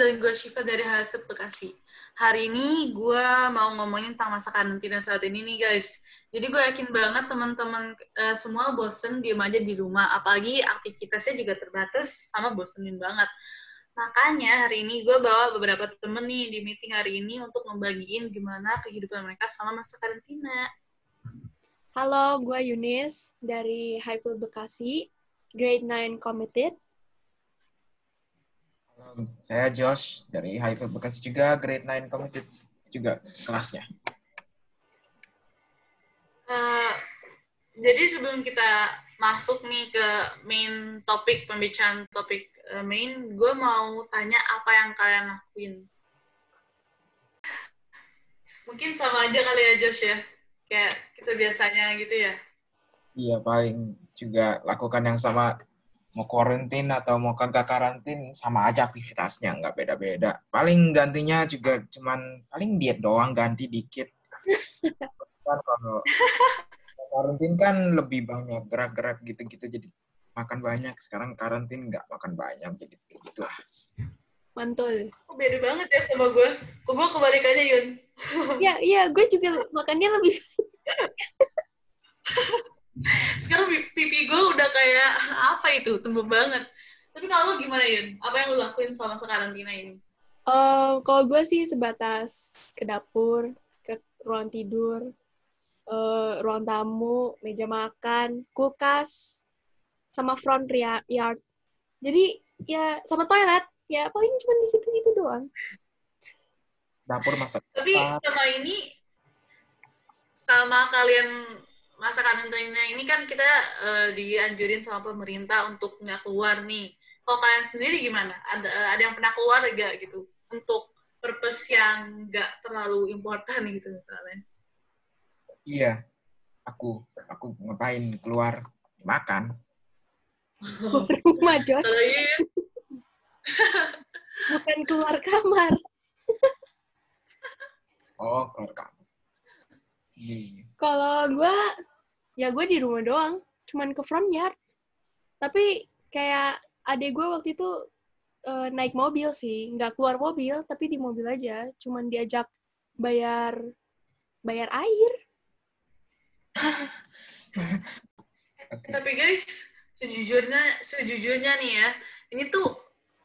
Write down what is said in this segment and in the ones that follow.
dan gue Shiva dari Harvard Bekasi. Hari ini gue mau ngomongin tentang masa karantina saat ini nih guys. Jadi gue yakin banget teman-teman uh, semua bosen diem aja di rumah, apalagi aktivitasnya juga terbatas sama bosenin banget. Makanya hari ini gue bawa beberapa temen nih di meeting hari ini untuk membagiin gimana kehidupan mereka selama masa karantina. Halo, gue Yunis dari Highfield Bekasi, grade 9 committed saya Josh dari Highfield Bekasi juga, grade 9 committed juga kelasnya. Uh, jadi sebelum kita masuk nih ke main topik, pembicaraan topik uh, main, gue mau tanya apa yang kalian lakuin. Mungkin sama aja kali ya Josh ya, kayak kita biasanya gitu ya. Iya, paling juga lakukan yang sama mau karantin atau mau kagak karantin sama aja aktivitasnya nggak beda-beda. Paling gantinya juga cuman paling diet doang ganti dikit. Kan kalau karantin kan lebih banyak gerak-gerak gitu-gitu jadi makan banyak. Sekarang karantin nggak makan banyak jadi gitu. Lah mantul. Oh, beda banget ya sama gue kok gue kebalikannya Yun? Iya iya gue juga makannya lebih sekarang pipi gue udah kayak apa itu tumbuh banget. Tapi kalau lu gimana Yun? Apa yang lu lakuin selama karantina ini? Uh, kalau gue sih sebatas ke dapur ke ruang tidur uh, ruang tamu meja makan kulkas sama front yard. Jadi ya sama toilet. Ya paling cuma di situ-situ doang. Dapur masak tapi sama ini sama kalian masa karantina ini kan kita uh, dianjurin sama pemerintah untuk nggak keluar nih. Kalau kalian sendiri gimana? Ada ada yang pernah keluar gak gitu untuk purpose yang nggak terlalu important gitu misalnya? Iya, aku aku ngapain keluar makan. Rumah Josh. Bukan keluar kamar. oh, keluar kamar. Iya. Kalau gue ya gue di rumah doang cuman ke front yard. Tapi kayak adek gue waktu itu uh, naik mobil sih. Nggak keluar mobil tapi di mobil aja. Cuman diajak bayar bayar air. Okay. tapi guys sejujurnya sejujurnya nih ya ini tuh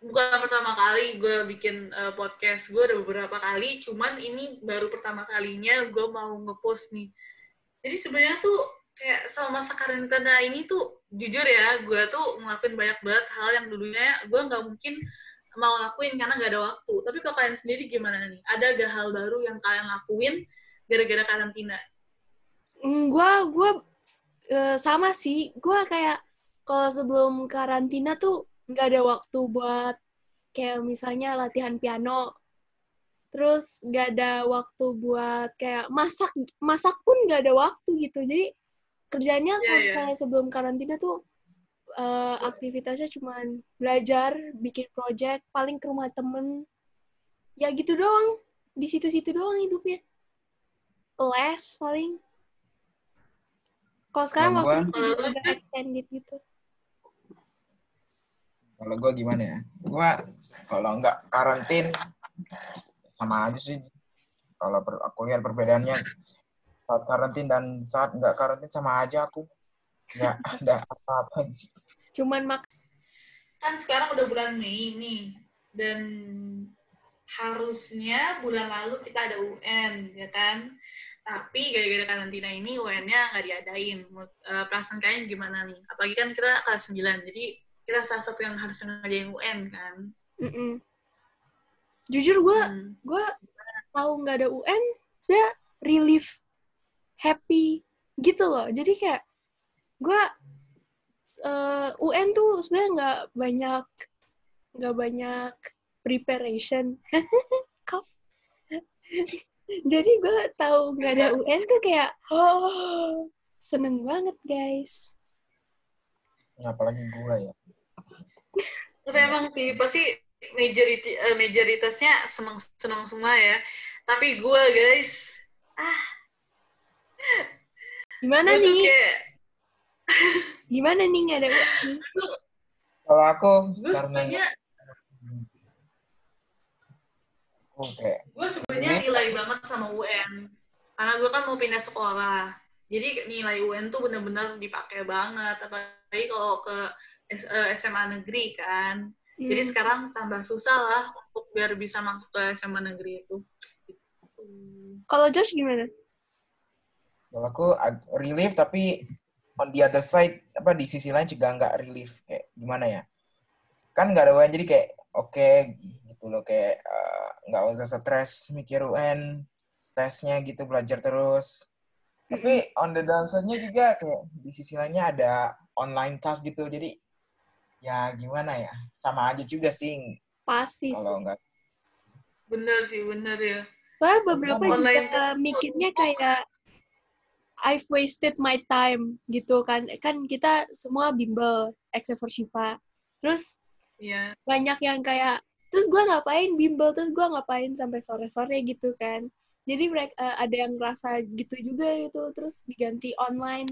bukan pertama kali gue bikin uh, podcast. Gue ada beberapa kali cuman ini baru pertama kalinya gue mau ngepost nih. Jadi sebenarnya tuh kayak sama masa karantina ini tuh jujur ya gue tuh ngelakuin banyak banget hal yang dulunya gue nggak mungkin mau lakuin karena gak ada waktu. Tapi kalau kalian sendiri gimana nih? Ada gak hal baru yang kalian lakuin gara-gara karantina? Gue gue uh, sama sih. Gue kayak kalau sebelum karantina tuh nggak ada waktu buat kayak misalnya latihan piano. Terus nggak ada waktu buat kayak masak masak pun nggak ada waktu gitu. Jadi kerjanya yeah, yeah. kayak sebelum karantina tuh uh, aktivitasnya cuma belajar, bikin project, paling ke rumah temen, ya gitu doang. Di situ-situ doang hidupnya. Les paling. Kalau sekarang waktu itu udah extended gitu. Kalau gue gimana ya? Gue kalau nggak karantin sama aja sih. Kalau aku lihat perbedaannya saat karantin dan saat nggak karantin sama aja aku. Nggak ada apa-apa. Sih cuman mak kan sekarang udah bulan Mei nih dan harusnya bulan lalu kita ada UN ya kan? Tapi gara-gara karantina ini UN-nya nggak diadain. Uh, perasaan kalian gimana nih? Apalagi kan kita kelas 9 jadi kita salah satu yang harus ngadain UN kan? Mm -mm. jujur gue hmm. gue tahu nggak ada UN sebenarnya relief happy gitu loh. Jadi kayak gue uh, UN tuh sebenarnya nggak banyak nggak banyak preparation. Kaf. jadi gue tahu nggak ada UN tuh kayak oh seneng banget guys. Apalagi gue ya. Tapi emang sih pasti majority uh, majoritasnya seneng seneng semua ya. Tapi gue guys ah Gimana nih? Kayak... Gimana nih nggak ada Kalau aku karena Oke. Gue sebenarnya nilai banget sama UN. Karena gue kan mau pindah sekolah. Jadi nilai UN tuh bener-bener dipakai banget. Apalagi kalau ke SMA eh, negeri kan. Hmm. Jadi sekarang tambah susah lah untuk biar bisa masuk ke SMA negeri itu. Kalau Josh gimana? Kalau aku relief tapi on the other side apa di sisi lain juga nggak relief. Kayak gimana ya? Kan nggak ada UN jadi kayak oke okay, gitu loh kayak uh, nggak usah stres mikir UN tesnya gitu belajar terus. Tapi on the downside-nya juga kayak di sisi lainnya ada online class gitu jadi ya gimana ya? Sama aja juga sih. Pasti kalau nggak bener sih bener ya. Soalnya beberapa online juga mikirnya kayak I've wasted my time gitu kan. Kan kita semua bimbel except for Shiva. Terus yeah. banyak yang kayak terus gue ngapain bimbel terus gue ngapain sampai sore-sore gitu kan. Jadi mereka uh, ada yang ngerasa gitu juga gitu terus diganti online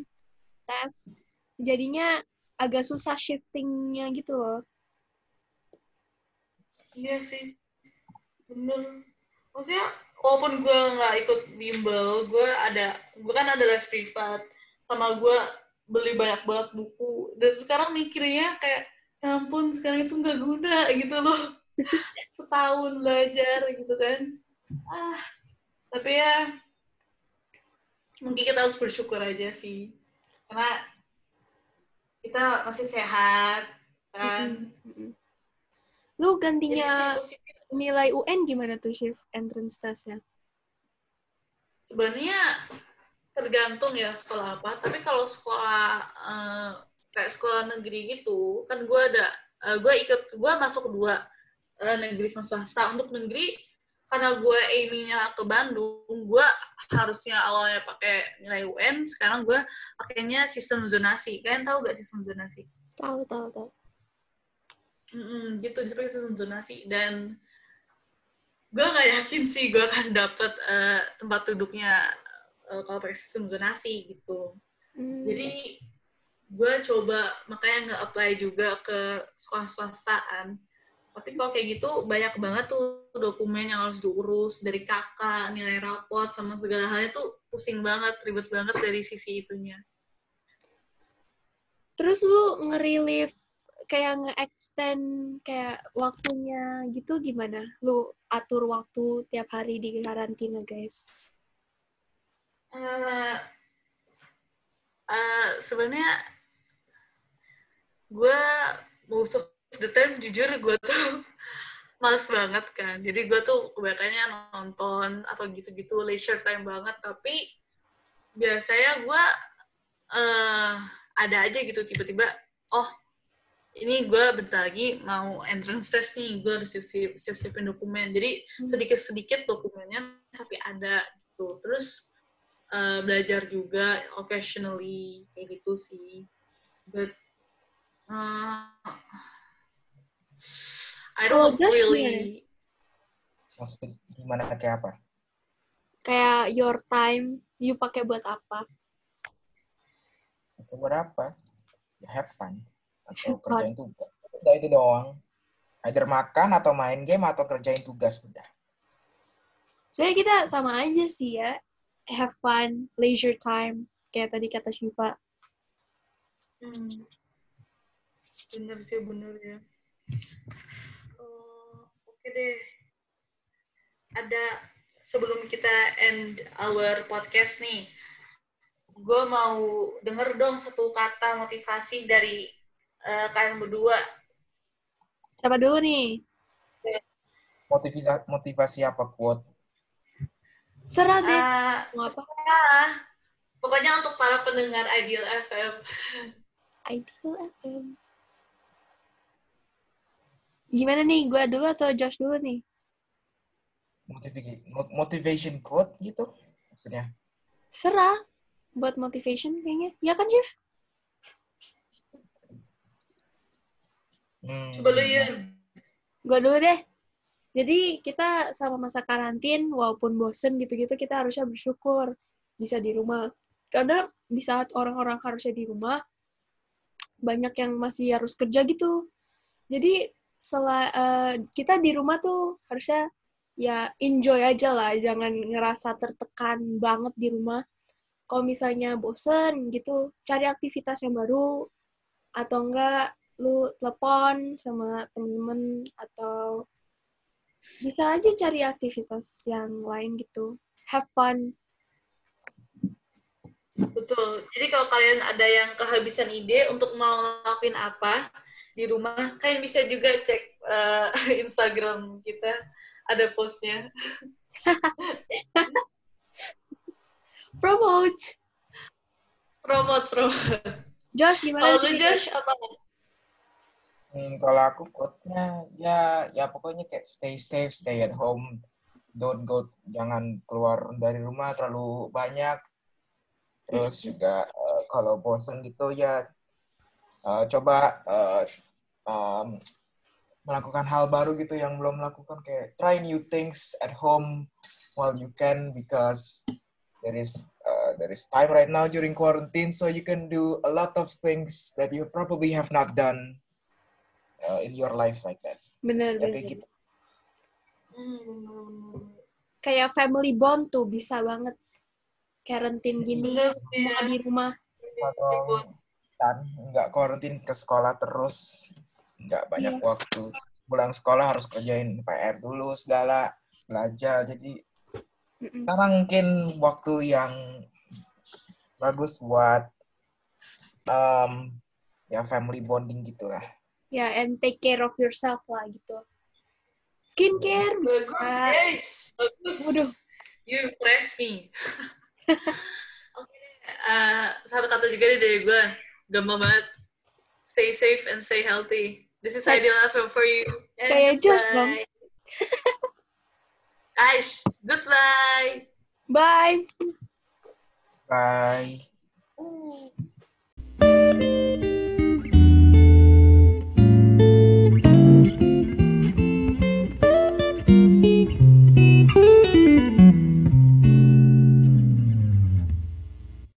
tes jadinya agak susah shiftingnya gitu loh. Iya sih. Bener. Maksudnya walaupun gue nggak ikut bimbel gue ada gue kan ada les privat sama gue beli banyak banget buku. Dan sekarang mikirnya kayak ya ampun sekarang itu nggak guna gitu loh. Setahun belajar gitu kan. Ah tapi ya mungkin kita harus bersyukur aja sih. Karena kita masih sehat kan. Lu gantinya nilai UN gimana tuh shift entrance testnya? Sebenarnya tergantung ya sekolah apa tapi kalau sekolah uh, kayak sekolah negeri gitu kan gue ada uh, gue ikut gue masuk dua uh, negeri sama swasta. Untuk negeri karena gue aimingnya ke Bandung gue harusnya awalnya pakai nilai UN sekarang gue pakainya sistem zonasi. Kalian tahu gak sistem zonasi? Tahu tahu tahu. Mm -mm, gitu jadi pakai sistem zonasi. Dan gue nggak yakin sih gue akan dapet uh, tempat duduknya uh, kalau pakai sistem zonasi gitu hmm. jadi gue coba makanya nggak apply juga ke sekolah swastaan tapi kalau kayak gitu banyak banget tuh dokumen yang harus diurus dari kakak, nilai rapot sama segala halnya tuh pusing banget, ribet banget dari sisi itunya. Terus lu nge-relieve kayak nge-extend kayak waktunya gitu gimana? Lu atur waktu tiap hari di karantina, guys? Uh, uh, sebenarnya gue mau the time jujur gue tuh males banget kan jadi gue tuh kebanyakannya nonton atau gitu-gitu leisure time banget tapi biasanya gue uh, ada aja gitu tiba-tiba oh ini gue bentar lagi mau entrance test nih gue harus siap-siap siap-siapin dokumen jadi hmm. sedikit-sedikit dokumennya tapi ada gitu terus uh, belajar juga occasionally kayak gitu sih but uh, I don't oh, really. Maksud gimana kayak apa? Kayak your time, you pakai buat apa? Pakai buat apa? Ya, have fun. Atau kerjain tugas. Udah itu doang. Either makan atau main game atau kerjain tugas udah. Soalnya kita sama aja sih ya. Have fun, leisure time. Kayak tadi kata Shiva. Hmm. Bener sih, bener ya. Oh, Oke okay deh. Ada sebelum kita end our podcast nih, gue mau denger dong satu kata motivasi dari uh, kalian berdua. Siapa dulu nih? Motivasi, motivasi apa quote? Serah deh. Uh, mau apa? Serah. Pokoknya untuk para pendengar Ideal FM. Ideal FM. Gimana nih? Gue dulu atau Josh dulu nih? Motivation, motivation quote gitu maksudnya? Serah. Buat motivation kayaknya. Ya kan, Jeff? Hmm. Coba lu ya. Gue dulu deh. Jadi kita sama masa karantin, walaupun bosen gitu-gitu, kita harusnya bersyukur bisa di rumah. Karena di saat orang-orang harusnya di rumah, banyak yang masih harus kerja gitu. Jadi sel uh, kita di rumah tuh harusnya ya enjoy aja lah, jangan ngerasa tertekan banget di rumah. Kalau misalnya bosen gitu, cari aktivitas yang baru, atau enggak lu telepon sama temen-temen, atau bisa aja cari aktivitas yang lain gitu. Have fun. Betul. Jadi kalau kalian ada yang kehabisan ide untuk mau ngelakuin apa di rumah, kalian bisa juga cek uh, Instagram kita ada postnya. promote. Promote, promote. Josh, gimana? Kalau lu Josh, apa? Hmm, kalau aku quotes-nya ya ya pokoknya kayak stay safe, stay at home, don't go, jangan keluar dari rumah terlalu banyak. Terus juga uh, kalau bosen gitu ya uh, coba uh, um, melakukan hal baru gitu yang belum melakukan. Kayak try new things at home while you can because there is uh, there is time right now during quarantine so you can do a lot of things that you probably have not done uh, in your life like that. Bener, Ya, kayak gitu. Hmm. Kayak family bond tuh bisa banget. Karantin gini, Bener, iya. di rumah. Kalau kan nggak quarantine ke sekolah terus, nggak banyak Iya. waktu. Pulang sekolah harus kerjain PR dulu segala belajar. Jadi Mm-mm. sekarang mungkin waktu yang bagus buat um, ya family bonding gitu lah. Ya, and take care of yourself lah gitu. Skincare Bagus, bisa. guys. Bagus. Waduh. You impress me. Oke, eh, satu kata juga deh dari gue. Gampang banget. Stay safe and stay healthy. This is Ideal FM for you. And Kayak Josh dong. Guys, goodbye. Bye. Bye.